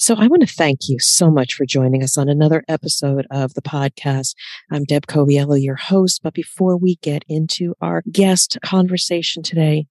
So I want to thank you so much for joining us on another episode of the podcast. I'm Deb Coviello, your host. But before we get into our guest conversation today,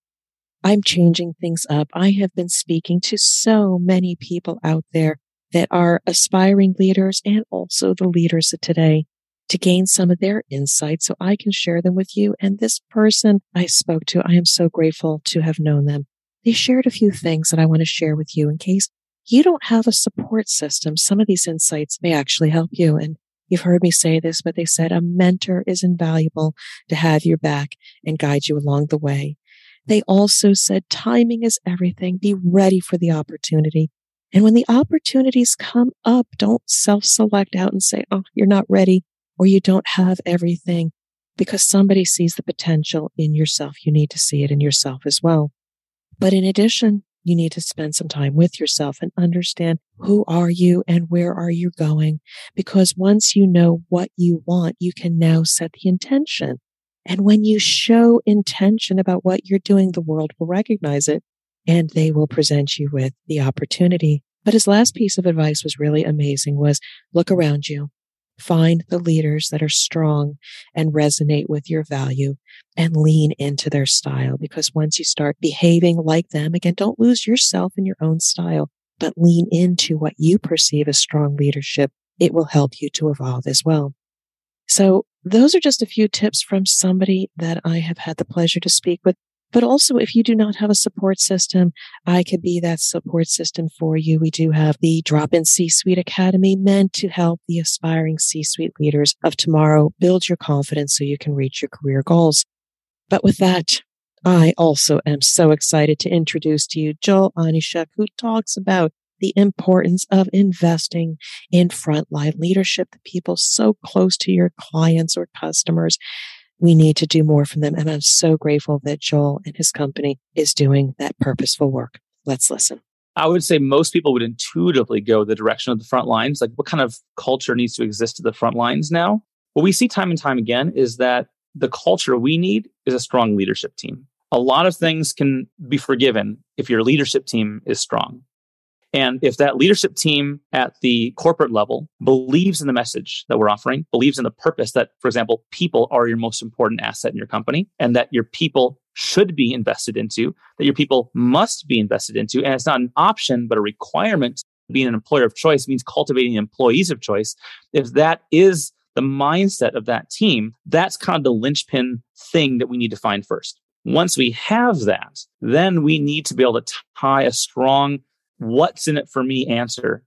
I'm changing things up. I have been speaking to so many people out there that are aspiring leaders and also the leaders of today to gain some of their insights so I can share them with you. And this person I spoke to, I am so grateful to have known them. They shared a few things that I want to share with you in case you don't have a support system. Some of these insights may actually help you. And you've heard me say this, but they said a mentor is invaluable to have your back and guide you along the way. They also said timing is everything. Be ready for the opportunity. And when the opportunities come up, don't self select out and say, Oh, you're not ready or you don't have everything because somebody sees the potential in yourself. You need to see it in yourself as well. But in addition, you need to spend some time with yourself and understand who are you and where are you going? Because once you know what you want, you can now set the intention. And when you show intention about what you're doing, the world will recognize it and they will present you with the opportunity. But his last piece of advice was really amazing was look around you. Find the leaders that are strong and resonate with your value and lean into their style. Because once you start behaving like them, again, don't lose yourself in your own style, but lean into what you perceive as strong leadership. It will help you to evolve as well. So those are just a few tips from somebody that I have had the pleasure to speak with but also, if you do not have a support system, I could be that support system for you. We do have the Drop In C Suite Academy meant to help the aspiring C suite leaders of tomorrow build your confidence so you can reach your career goals. But with that, I also am so excited to introduce to you Joel Onyshuk, who talks about the importance of investing in frontline leadership, the people so close to your clients or customers we need to do more from them. And I'm so grateful that Joel and his company is doing that purposeful work. Let's listen. I would say most people would intuitively go the direction of the front lines. Like, what kind of culture needs to exist at the front lines now? What we see time and time again is that the culture we need is a strong leadership team. A lot of things can be forgiven if your leadership team is strong. And if that leadership team at the corporate level believes in the message that we're offering, believes in the purpose that, for example, people are your most important asset in your company and that your people should be invested into, that your people must be invested into. And it's not an option, but a requirement. Being an employer of choice means cultivating employees of choice. If that is the mindset of that team, that's kind of the linchpin thing that we need to find first. Once we have that, then we need to be able to tie a strong what's in it for me answer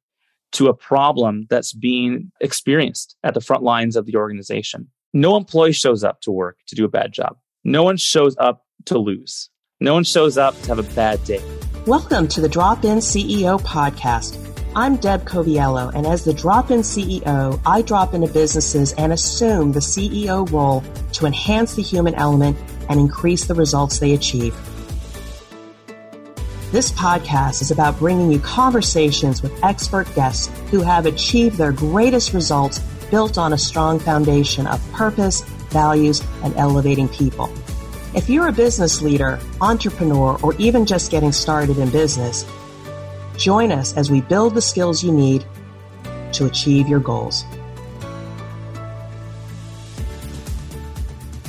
to a problem that's being experienced at the front lines of the organization. No employee shows up to work to do a bad job. No one shows up to lose. No one shows up to have a bad day. Welcome to the Drop In CEO podcast. I'm Deb Coviello, and as the Drop In CEO, I drop into businesses and assume the CEO role to enhance the human element and increase the results they achieve. This podcast is about bringing you conversations with expert guests who have achieved their greatest results built on a strong foundation of purpose, values, and elevating people. If you're a business leader, entrepreneur, or even just getting started in business, join us as we build the skills you need to achieve your goals.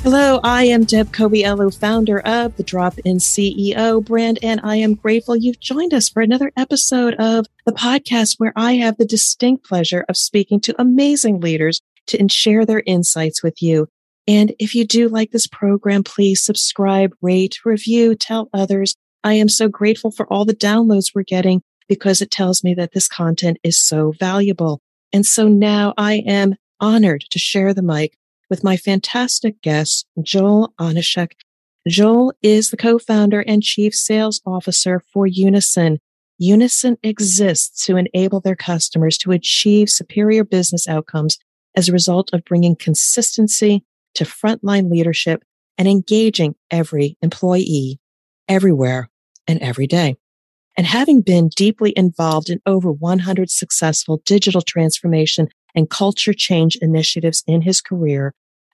Hello, I am Deb Coviello, founder of the Drop In CEO brand, and I am grateful you've joined us for another episode of the podcast where I have the distinct pleasure of speaking to amazing leaders to share their insights with you. And if you do like this program, please subscribe, rate, review, tell others. I am so grateful for all the downloads we're getting because it tells me that this content is so valuable. And so now I am honored to share the mic with my fantastic guest, Joel Onyshuk. Joel is the co-founder and chief sales officer for Unisyn. Unisyn exists to enable their customers to achieve superior business outcomes as a result of bringing consistency to frontline leadership and engaging every employee everywhere and every day. And having been deeply involved in over 100 successful digital transformation and culture change initiatives in his career,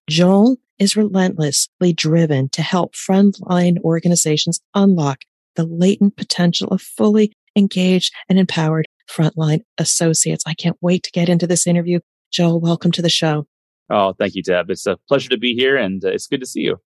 Joel is relentlessly driven to help frontline organizations unlock the latent potential of fully engaged and empowered Frontline Associates. I can't wait to get into this interview. Joel, welcome to the show. Oh, thank you, Deb. It's a pleasure to be here and uh, it's good to see you.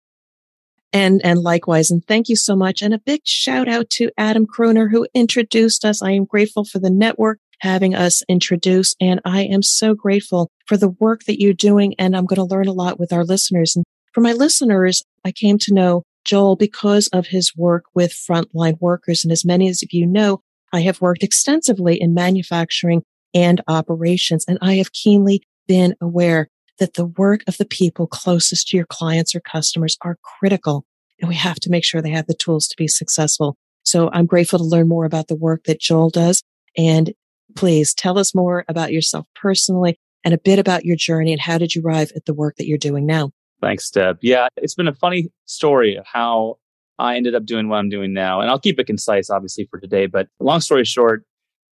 And, and likewise. And thank you so much. And a big shout out to Adam Kroner, who introduced us. I am grateful for the network having us introduce. And I am so grateful for the work that you're doing. And I'm going to learn a lot with our listeners. And for my listeners, I came to know Joel because of his work with frontline workers. And as many as of you know, I have worked extensively in manufacturing and operations, and I have keenly been aware that the work of the people closest to your clients or customers are critical, and we have to make sure they have the tools to be successful. So I'm grateful to learn more about the work that Joel does. And please tell us more about yourself personally and a bit about your journey and how did you arrive at the work that you're doing now? Thanks, Deb. Yeah, it's been a funny story of how I ended up doing what I'm doing now. And I'll keep it concise, obviously, for today. But long story short,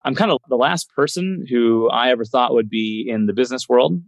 I'm kind of the last person who I ever thought would be in the business world.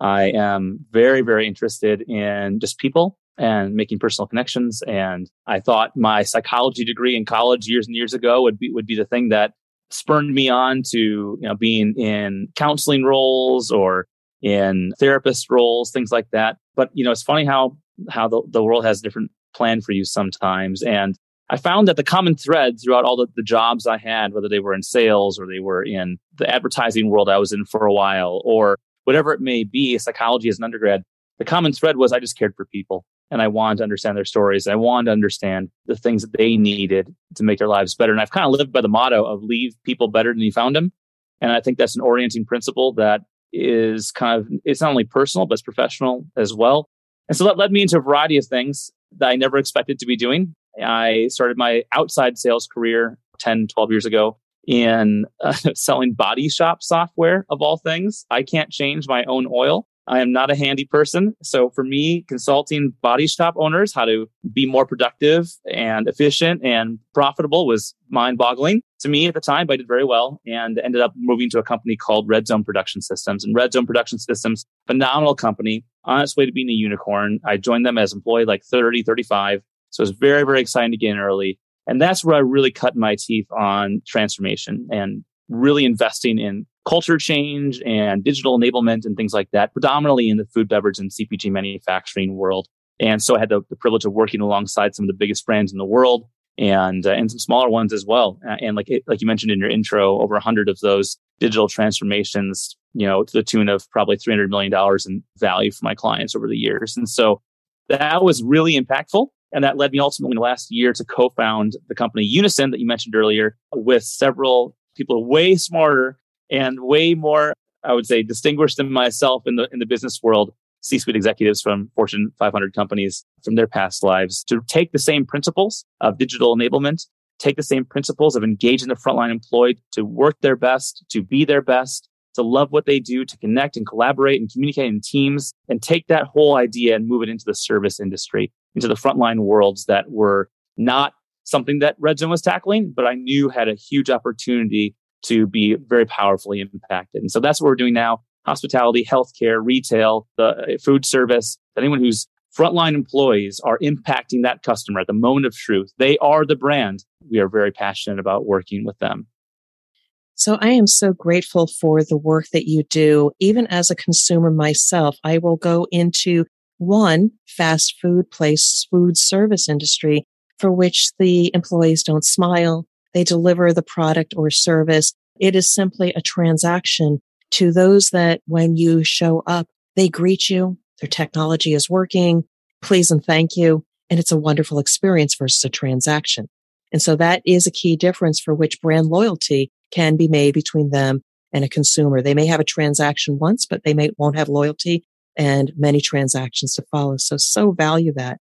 I am very, very interested in just people and making personal connections. And I thought my psychology degree in college years and years ago would be, would be the thing that spurned me on to, you know, being in counseling roles or in therapist roles, things like that. But, you know, it's funny how, how the, the world has a different plan for you sometimes. And I found that the common thread throughout all the, the jobs I had, whether they were in sales or they were in the advertising world I was in for a while or whatever it may be, psychology as an undergrad, the common thread was I just cared for people and I wanted to understand their stories. I wanted to understand the things that they needed to make their lives better. And I've kind of lived by the motto of leave people better than you found them. And I think that's an orienting principle that is kind of, it's not only personal, but it's professional as well. And so that led me into a variety of things that I never expected to be doing. I started my outside sales career 10, 12 years ago in uh, selling body shop software of all things. I can't change my own oil. I am not a handy person. So for me, consulting body shop owners how to be more productive and efficient and profitable was mind boggling to me at the time, but I did very well and ended up moving to a company called Red Zone Production Systems. And Red Zone Production Systems, phenomenal company on its way to being a unicorn. I joined them as employee like 30, 35. So it was very, very exciting to get in early. And that's where I really cut my teeth on transformation and really investing in culture change and digital enablement and things like that, predominantly in the food, beverage, and CPG manufacturing world. And so I had the, the privilege of working alongside some of the biggest brands in the world and uh, and some smaller ones as well. And like like you mentioned in your intro, over a hundred of those digital transformations, you know, to the tune of probably three hundred million dollars in value for my clients over the years. And so that was really impactful. And that led me ultimately last year to co-found the company Unisyn that you mentioned earlier with several people way smarter and way more, I would say, distinguished than myself in the in the business world, C-suite executives from Fortune 500 companies from their past lives to take the same principles of digital enablement, take the same principles of engaging the frontline employed to work their best, to be their best, to love what they do, to connect and collaborate and communicate in teams, and take that whole idea and move it into the service industry, into the frontline worlds that were not something that Red Zone was tackling, but I knew had a huge opportunity to be very powerfully impacted. And so that's what we're doing now. Hospitality, healthcare, retail, the uh, food service, anyone who's frontline employees are impacting that customer at the moment of truth. They are the brand. We are very passionate about working with them. So I am so grateful for the work that you do. Even as a consumer myself, I will go into one fast food place, food service industry for which the employees don't smile. They deliver the product or service. It is simply a transaction to those that when you show up, they greet you. Their technology is working. Please and thank you. And it's a wonderful experience versus a transaction. And so that is a key difference for which brand loyalty can be made between them and a consumer. They may have a transaction once, but they may won't have loyalty and many transactions to follow. So, so value that.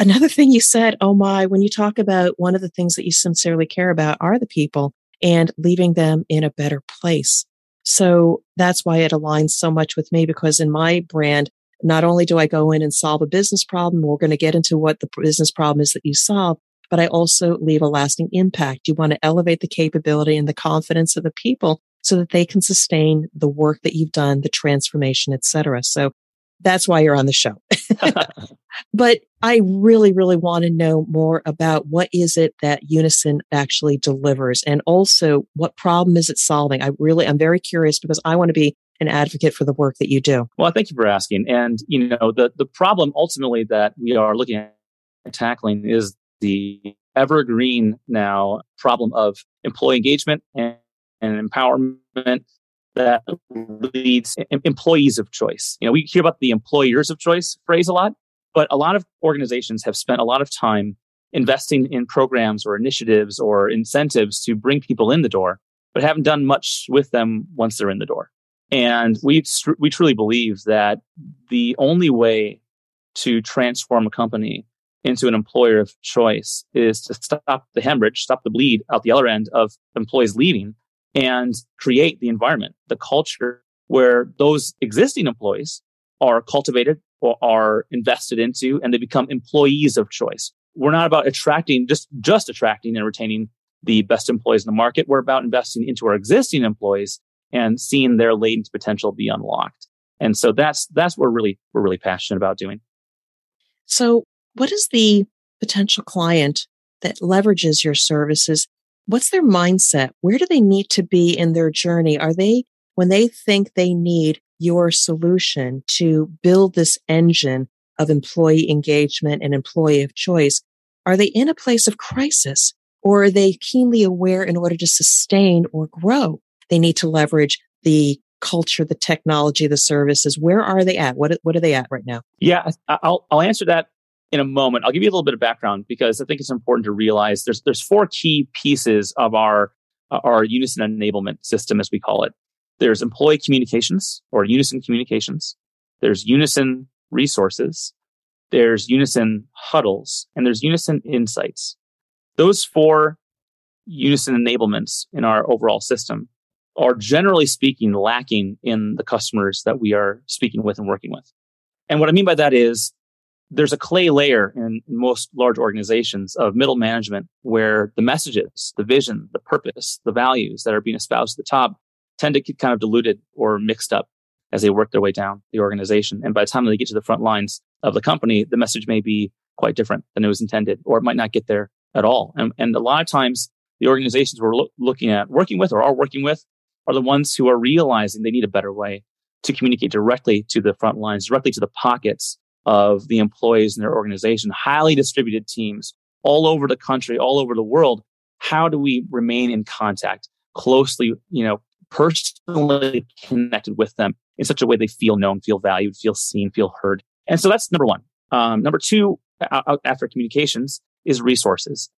Another thing you said, oh my, when you talk about one of the things that you sincerely care about are the people and leaving them in a better place. So that's why it aligns so much with me because in my brand, not only do I go in and solve a business problem, we're going to get into what the business problem is that you solve, but I also leave a lasting impact. You want to elevate the capability and the confidence of the people so that they can sustain the work that you've done, the transformation, etc. So that's why you're on the show. But I really, really want to know more about what is it that Unisyn actually delivers and also what problem is it solving? I really, I'm very curious because I want to be an advocate for the work that you do. Well, thank you for asking. And, you know, the, the problem ultimately that we are looking at tackling is the evergreen now problem of employee engagement and, and empowerment that leads employees of choice. You know, we hear about the employers of choice phrase a lot, but a lot of organizations have spent a lot of time investing in programs or initiatives or incentives to bring people in the door, but haven't done much with them once they're in the door. And we, we truly believe that the only way to transform a company into an employer of choice is to stop the hemorrhage, stop the bleed out the other end of employees leaving and create the environment, the culture where those existing employees are cultivated are invested into and they become employees of choice. We're not about attracting, just, just attracting and retaining the best employees in the market. We're about investing into our existing employees and seeing their latent potential be unlocked. And so that's, that's what we're really, we're really passionate about doing. So what is the potential client that leverages your services? What's their mindset? Where do they need to be in their journey? Are they, when they think they need your solution to build this engine of employee engagement and employee of choice, are they in a place of crisis or are they keenly aware in order to sustain or grow? They need to leverage the culture, the technology, the services. Where are they at? What, what are they at right now? Yeah, I'll, I'll answer that in a moment. I'll give you a little bit of background because I think it's important to realize there's, there's four key pieces of our, our Unisyn enablement system, as we call it. There's employee communications or Unisyn communications. There's Unisyn resources. There's Unisyn huddles and there's Unisyn insights. Those four Unisyn enablements in our overall system are generally speaking lacking in the customers that we are speaking with and working with. And what I mean by that is there's a clay layer in most large organizations of middle management where the messages, the vision, the purpose, the values that are being espoused at the top tend to get kind of diluted or mixed up as they work their way down the organization. And by the time they get to the front lines of the company, the message may be quite different than it was intended, or it might not get there at all. And, and a lot of times, the organizations we're lo- looking at, working with, or are working with, are the ones who are realizing they need a better way to communicate directly to the front lines, directly to the pockets of the employees in their organization, highly distributed teams all over the country, all over the world. How do we remain in contact closely, you know, personally connected with them in such a way they feel known, feel valued, feel seen, feel heard. And so that's number one. Um, number two, after communications is resources.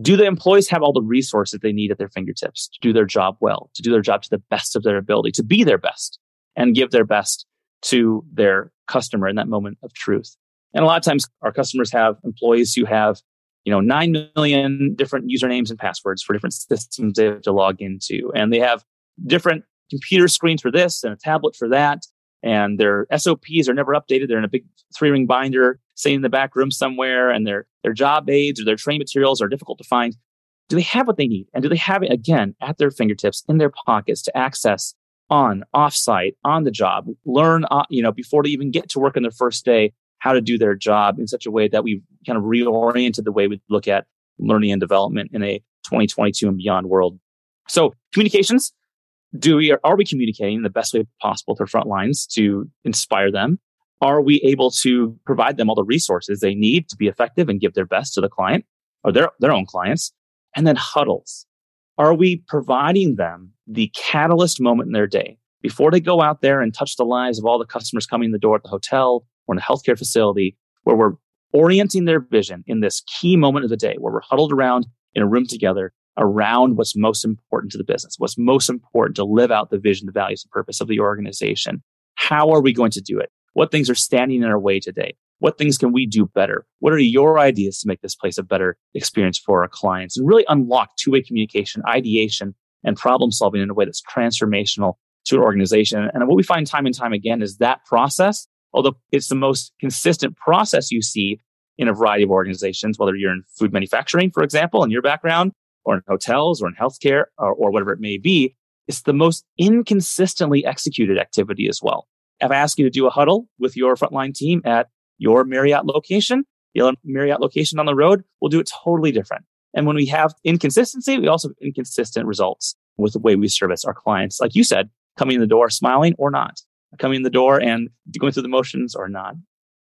Do the employees have all the resources they need at their fingertips to do their job well, to do their job to the best of their ability, to be their best and give their best to their customer in that moment of truth? And a lot of times our customers have employees who have you know, 9 million different usernames and passwords for different systems they have to log into. And they have different computer screens for this and a tablet for that. And their SOPs are never updated. They're in a big three ring binder sitting in the back room somewhere and their, their job aids or their training materials are difficult to find. Do they have what they need? And do they have it again at their fingertips in their pockets to access on, offsite, on the job, learn, uh, you know, before they even get to work on their first day, how to do their job in such a way that we kind of reoriented the way we look at learning and development in a 2022 and beyond world. So communications, do we are we communicating the best way possible to front lines to inspire them? Are we able to provide them all the resources they need to be effective and give their best to the client or their, their own clients? And then huddles. Are we providing them the catalyst moment in their day before they go out there and touch the lives of all the customers coming in the door at the hotel or in a healthcare facility where we're orienting their vision in this key moment of the day where we're huddled around in a room together around what's most important to the business, what's most important to live out the vision, the values, the purpose of the organization. How are we going to do it? What things are standing in our way today? What things can we do better? What are your ideas to make this place a better experience for our clients and really unlock two-way communication, ideation, and problem solving in a way that's transformational to an organization? And what we find time and time again is that process, although it's the most consistent process you see in a variety of organizations, whether you're in food manufacturing, for example, in your background, or in hotels or in healthcare or, or whatever it may be, it's the most inconsistently executed activity as well. If I ask you to do a huddle with your frontline team at your Marriott location, the Marriott location on the road we'll do it totally different. And when we have inconsistency, we also have inconsistent results with the way we service our clients. Like you said, coming in the door smiling or not, coming in the door and going through the motions or not.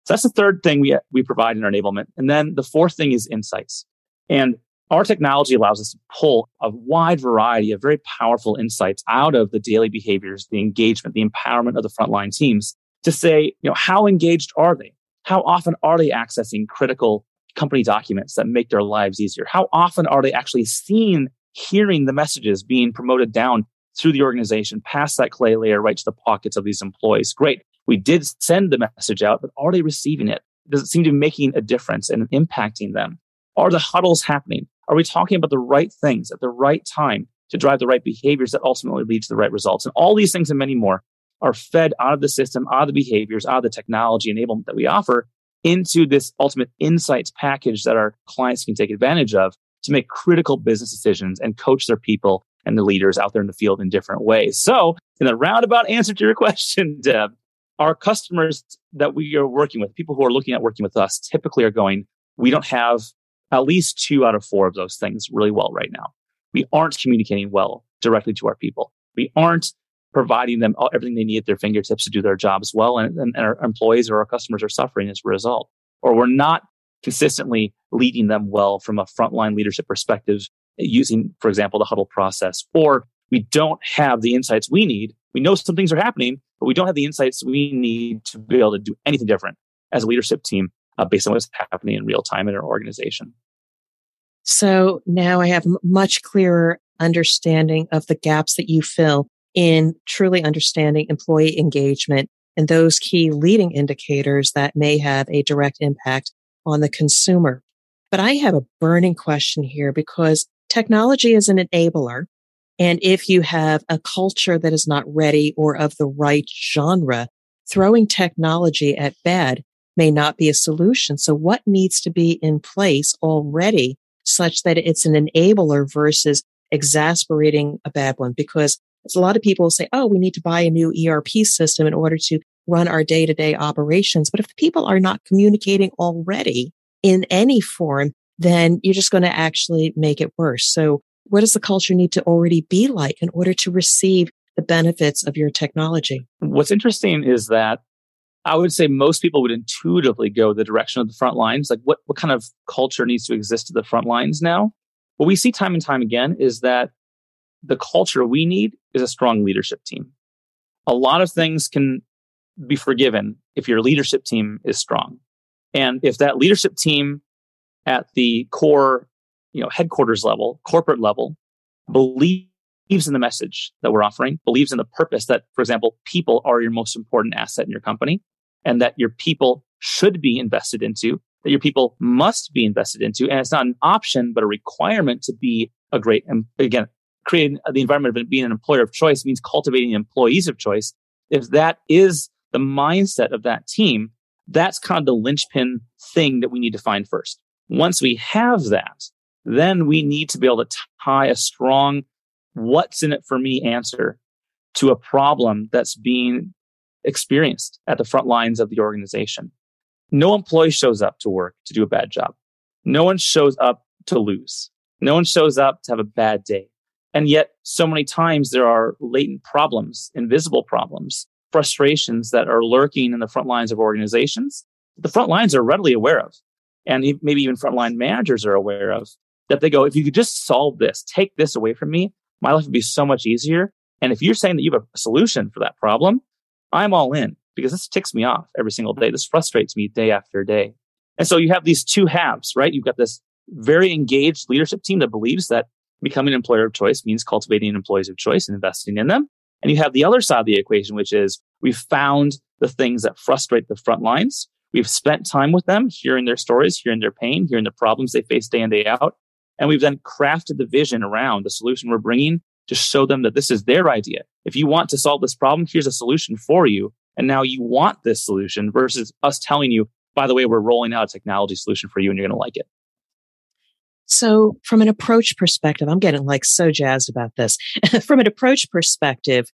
So that's the third thing we, we provide in our enablement. And then the fourth thing is insights. And our technology allows us to pull a wide variety of very powerful insights out of the daily behaviors, the engagement, the empowerment of the frontline teams to say, you know, how engaged are they? How often are they accessing critical company documents that make their lives easier? How often are they actually seeing, hearing the messages being promoted down through the organization, past that clay layer, right to the pockets of these employees? Great. We did send the message out, but are they receiving it? Does it seem to be making a difference and impacting them? Are the huddles happening? Are we talking about the right things at the right time to drive the right behaviors that ultimately lead to the right results? And all these things and many more are fed out of the system, out of the behaviors, out of the technology enablement that we offer into this ultimate insights package that our clients can take advantage of to make critical business decisions and coach their people and the leaders out there in the field in different ways. So, in the roundabout answer to your question, Deb, our customers that we are working with, people who are looking at working with us, typically are going, we don't have at least two out of four of those things really well right now. We aren't communicating well directly to our people. We aren't providing them everything they need at their fingertips to do their jobs well. And, and our employees or our customers are suffering as a result. Or we're not consistently leading them well from a frontline leadership perspective using, for example, the huddle process. Or we don't have the insights we need. We know some things are happening, but we don't have the insights we need to be able to do anything different as a leadership team uh, based on what's happening in real time in our organization. So now I have much clearer understanding of the gaps that you fill in truly understanding employee engagement and those key leading indicators that may have a direct impact on the consumer. But I have a burning question here because technology is an enabler. And if you have a culture that is not ready or of the right genre, throwing technology at bed may not be a solution. So what needs to be in place already such that it's an enabler versus exasperating a bad one? Because a lot of people say, oh, we need to buy a new ERP system in order to run our day to day operations. But if the people are not communicating already in any form, then you're just going to actually make it worse. So what does the culture need to already be like in order to receive the benefits of your technology? What's interesting is that I would say most people would intuitively go the direction of the front lines. Like what, what kind of culture needs to exist at the front lines now? What we see time and time again is that the culture we need is a strong leadership team. A lot of things can be forgiven if your leadership team is strong. And if that leadership team at the core, you know, headquarters level, corporate level, believes in the message that we're offering, believes in the purpose that, for example, people are your most important asset in your company, and that your people should be invested into, that your people must be invested into. And it's not an option, but a requirement to be a great, and again, creating the environment of being an employer of choice means cultivating employees of choice. If that is the mindset of that team, that's kind of the linchpin thing that we need to find first. Once we have that, then we need to be able to tie a strong, what's in it for me answer to a problem that's being experienced at the front lines of the organization. No employee shows up to work to do a bad job. No one shows up to lose. No one shows up to have a bad day. And yet, so many times there are latent problems, invisible problems, frustrations that are lurking in the front lines of organizations. The front lines are readily aware of, and maybe even frontline managers are aware of that they go, if you could just solve this, take this away from me, my life would be so much easier. And if you're saying that you have a solution for that problem, I'm all in because this ticks me off every single day. This frustrates me day after day. And so you have these two halves, right? You've got this very engaged leadership team that believes that becoming an employer of choice means cultivating employees of choice and investing in them. And you have the other side of the equation, which is we've found the things that frustrate the front lines. We've spent time with them, hearing their stories, hearing their pain, hearing the problems they face day in, day out. And we've then crafted the vision around the solution we're bringing to show them that this is their idea. If you want to solve this problem, here's a solution for you. And now you want this solution versus us telling you, by the way, we're rolling out a technology solution for you and you're going to like it. So from an approach perspective, I'm getting like so jazzed about this. from an approach perspective,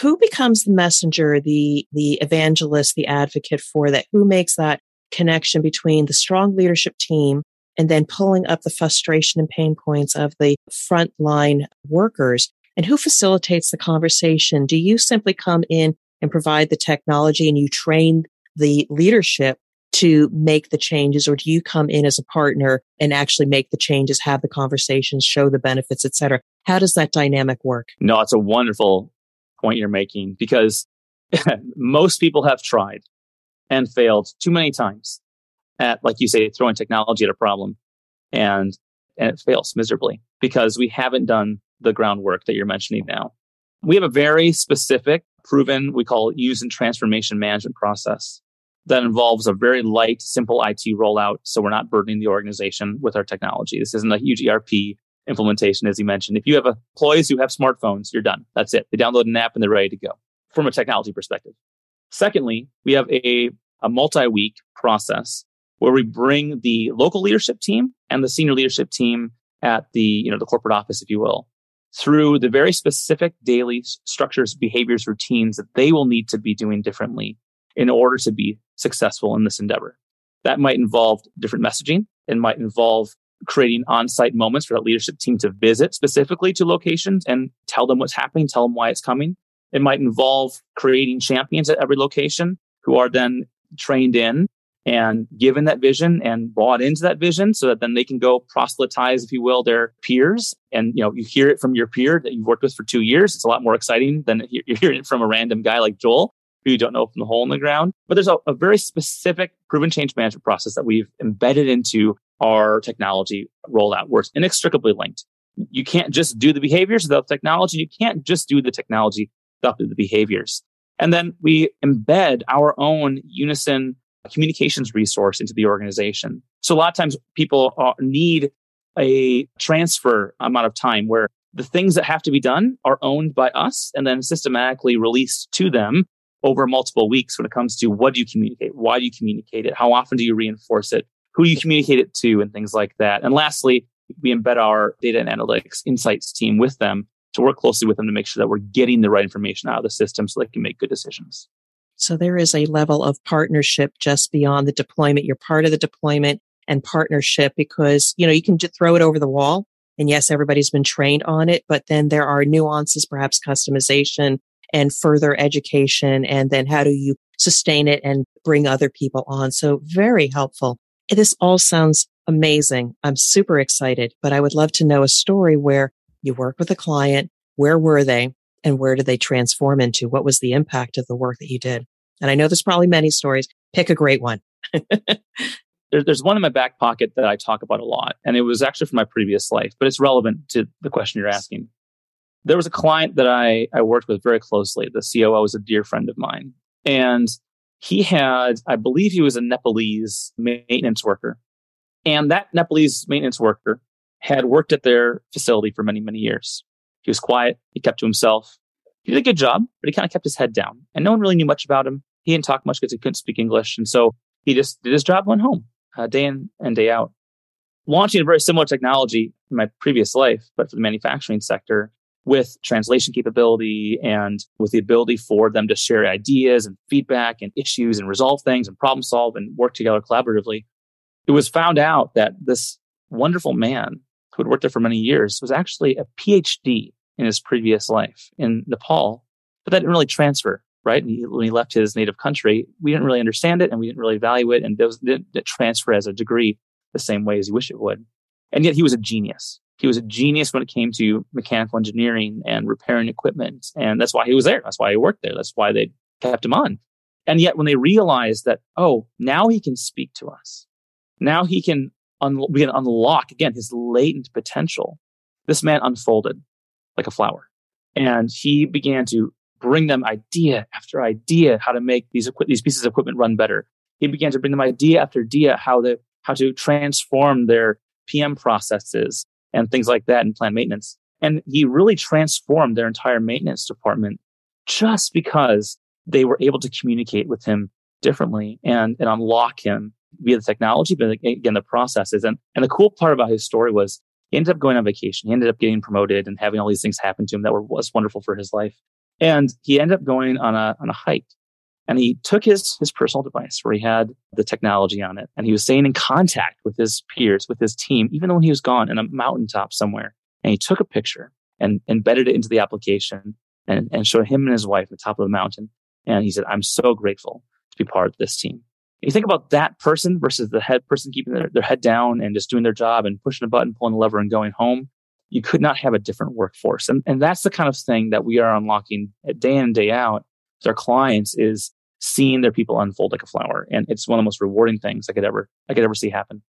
who becomes the messenger, the, the evangelist, the advocate for that? Who makes that connection between the strong leadership team and then pulling up the frustration and pain points of the frontline workers. And who facilitates the conversation? Do you simply come in and provide the technology and you train the leadership to make the changes or do you come in as a partner and actually make the changes have the conversations show the benefits etc how does that dynamic work no it's a wonderful point you're making because most people have tried and failed too many times at like you say throwing technology at a problem and and it fails miserably because we haven't done the groundwork that you're mentioning now we have a very specific proven we call Unisyn transformation management process that involves a very light, simple IT rollout. So we're not burdening the organization with our technology. This isn't a huge ERP implementation, as you mentioned. If you have employees who have smartphones, you're done. That's it. They download an app and they're ready to go from a technology perspective. Secondly, we have a, a multi week process where we bring the local leadership team and the senior leadership team at the, you know, the corporate office, if you will, through the very specific daily structures, behaviors, routines that they will need to be doing differently in order to be successful in this endeavor. That might involve different messaging. It might involve creating on-site moments for that leadership team to visit specifically to locations and tell them what's happening, tell them why it's coming. It might involve creating champions at every location who are then trained in and given that vision and bought into that vision so that then they can go proselytize, if you will, their peers. And, you know, you hear it from your peer that you've worked with for two years. It's a lot more exciting than you're hearing it from a random guy like Joel who you don't know from the hole in the ground. But there's a, a very specific proven change management process that we've embedded into our technology rollout where it's inextricably linked. You can't just do the behaviors without technology. You can't just do the technology without the behaviors. And then we embed our own Unisyn communications resource into the organization. So a lot of times people need a transfer amount of time where the things that have to be done are owned by us and then systematically released to them over multiple weeks when it comes to what do you communicate? Why do you communicate it? How often do you reinforce it? Who you communicate it to and things like that. And lastly, we embed our data and analytics insights team with them to work closely with them to make sure that we're getting the right information out of the system so they can make good decisions. So there is a level of partnership just beyond the deployment. You're part of the deployment and partnership because, you know, you can just throw it over the wall. And yes, everybody's been trained on it, but then there are nuances, perhaps customization and further education. And then how do you sustain it and bring other people on? So very helpful. This all sounds amazing. I'm super excited, but I would love to know a story where you work with a client. Where were they? And where did they transform into? What was the impact of the work that you did? And I know there's probably many stories. Pick a great one. there's one in my back pocket that I talk about a lot, and it was actually from my previous life, but it's relevant to the question you're asking there was a client that I, I worked with very closely. The COO was a dear friend of mine. And he had, I believe he was a Nepalese maintenance worker. And that Nepalese maintenance worker had worked at their facility for many, many years. He was quiet. He kept to himself. He did a good job, but he kind of kept his head down. And no one really knew much about him. He didn't talk much because he couldn't speak English. And so he just did his job, went home uh, day in and day out. Launching a very similar technology in my previous life, but for the manufacturing sector, with translation capability and with the ability for them to share ideas and feedback and issues and resolve things and problem solve and work together collaboratively. It was found out that this wonderful man who had worked there for many years was actually a PhD in his previous life in Nepal, but that didn't really transfer, right? He, when he left his native country, we didn't really understand it and we didn't really value it. And it didn't transfer as a degree the same way as you wish it would. And yet he was a genius. He was a genius when it came to mechanical engineering and repairing equipment. And that's why he was there. That's why he worked there. That's why they kept him on. And yet when they realized that, oh, now he can speak to us. Now he can, un- we can unlock again his latent potential. This man unfolded like a flower and he began to bring them idea after idea how to make these equi- these pieces of equipment run better. He began to bring them idea after idea how to, how to transform their PM processes and things like that in plant maintenance. And he really transformed their entire maintenance department just because they were able to communicate with him differently and, and unlock him via the technology, but again, the processes. And, and the cool part about his story was he ended up going on vacation. He ended up getting promoted and having all these things happen to him that were, was wonderful for his life. And he ended up going on a, on a hike And he took his, his personal device where he had the technology on it and he was staying in contact with his peers, with his team, even when he was gone in a mountaintop somewhere. And he took a picture and embedded it into the application and, and showed him and his wife at the top of the mountain. And he said, I'm so grateful to be part of this team. You think about that person versus the head person keeping their, their head down and just doing their job and pushing a button, pulling a lever and going home. You could not have a different workforce. And, and that's the kind of thing that we are unlocking day in and day out with our clients is seeing their people unfold like a flower. And it's one of the most rewarding things I could ever, I could ever see happen.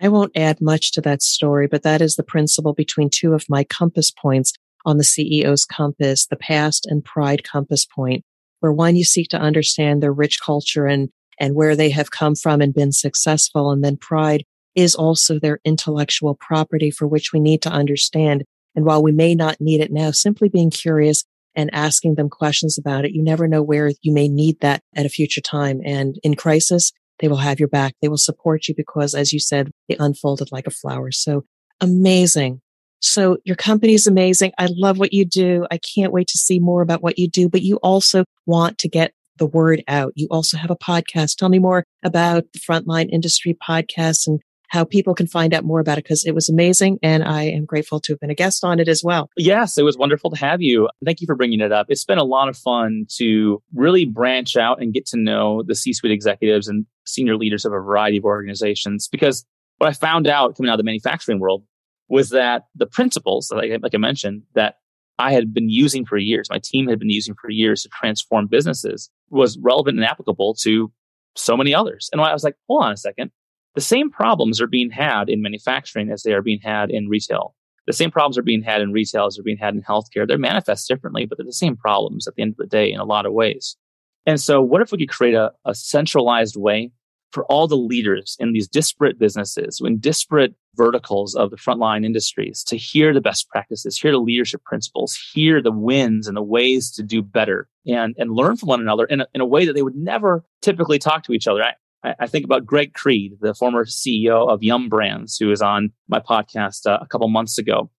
I won't add much to that story, but that is the principle between two of my compass points on the CEO's compass, the past and pride compass point, where one, you seek to understand their rich culture and, and where they have come from and been successful. And then pride is also their intellectual property for which we need to understand. And while we may not need it now, simply being curious and asking them questions about it. You never know where you may need that at a future time. And in crisis, they will have your back. They will support you because, as you said, they unfolded like a flower. So amazing. So your company is amazing. I love what you do. I can't wait to see more about what you do, but you also want to get the word out. You also have a podcast. Tell me more about the Frontline Industry podcast and how people can find out more about it because it was amazing and I am grateful to have been a guest on it as well. Yes, it was wonderful to have you. Thank you for bringing it up. It's been a lot of fun to really branch out and get to know the C suite executives and senior leaders of a variety of organizations because what I found out coming out of the manufacturing world was that the principles, like, like I mentioned, that I had been using for years, my team had been using for years to transform businesses was relevant and applicable to so many others. And I was like, hold on a second. The same problems are being had in manufacturing as they are being had in retail. The same problems are being had in retail as they're being had in healthcare. They're manifest differently, but they're the same problems at the end of the day in a lot of ways. And so what if we could create a, a centralized way for all the leaders in these disparate businesses, in disparate verticals of the frontline industries to hear the best practices, hear the leadership principles, hear the wins and the ways to do better and, and learn from one another in a, in a way that they would never typically talk to each other. I, I think about Greg Creed, the former CEO of Yum Brands, who was on my podcast uh, a couple months ago.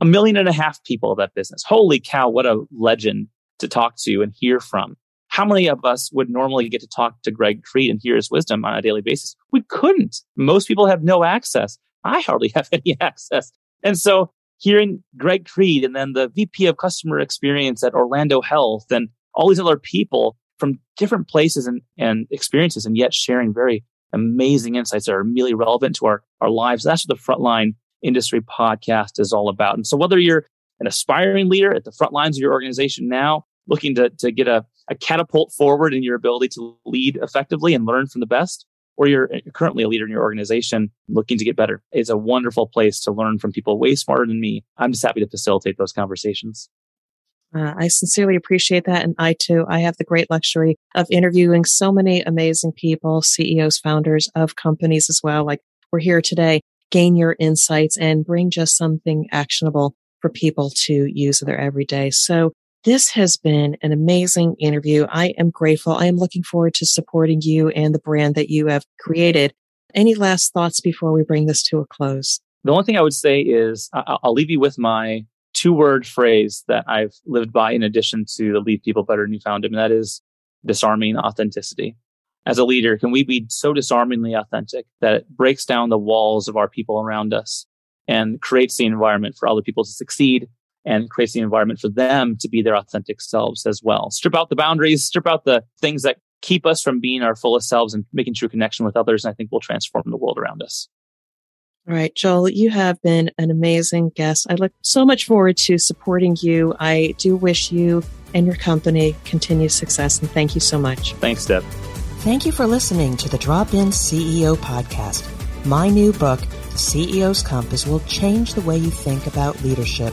A million and a half people of that business. Holy cow, what a legend to talk to and hear from. How many of us would normally get to talk to Greg Creed and hear his wisdom on a daily basis? We couldn't. Most people have no access. I hardly have any access. And so hearing Greg Creed and then the VP of customer experience at Orlando Health and all these other people from different places and, and experiences, and yet sharing very amazing insights that are immediately relevant to our, our lives. That's what the Frontline Industry Podcast is all about. And so, whether you're an aspiring leader at the front lines of your organization now, looking to, to get a, a catapult forward in your ability to lead effectively and learn from the best, or you're currently a leader in your organization looking to get better, it's a wonderful place to learn from people way smarter than me. I'm just happy to facilitate those conversations. Uh, I sincerely appreciate that. And I too, I have the great luxury of interviewing so many amazing people, CEOs, founders of companies as well. Like we're here today, gain your insights and bring just something actionable for people to use in their everyday. So this has been an amazing interview. I am grateful. I am looking forward to supporting you and the brand that you have created. Any last thoughts before we bring this to a close? The only thing I would say is I'll leave you with my two word phrase that I've lived by in addition to the leave people better you found. And that is disarming authenticity. As a leader, can we be so disarmingly authentic that it breaks down the walls of our people around us and creates the environment for other people to succeed and creates the environment for them to be their authentic selves as well. Strip out the boundaries, strip out the things that keep us from being our fullest selves and making true connection with others. And I think we'll transform the world around us. All right, Joel, you have been an amazing guest. I look so much forward to supporting you. I do wish you and your company continued success, and thank you so much. Thanks, Deb. Thank you for listening to the Drop In CEO podcast. My new book, CEO's Compass, will change the way you think about leadership,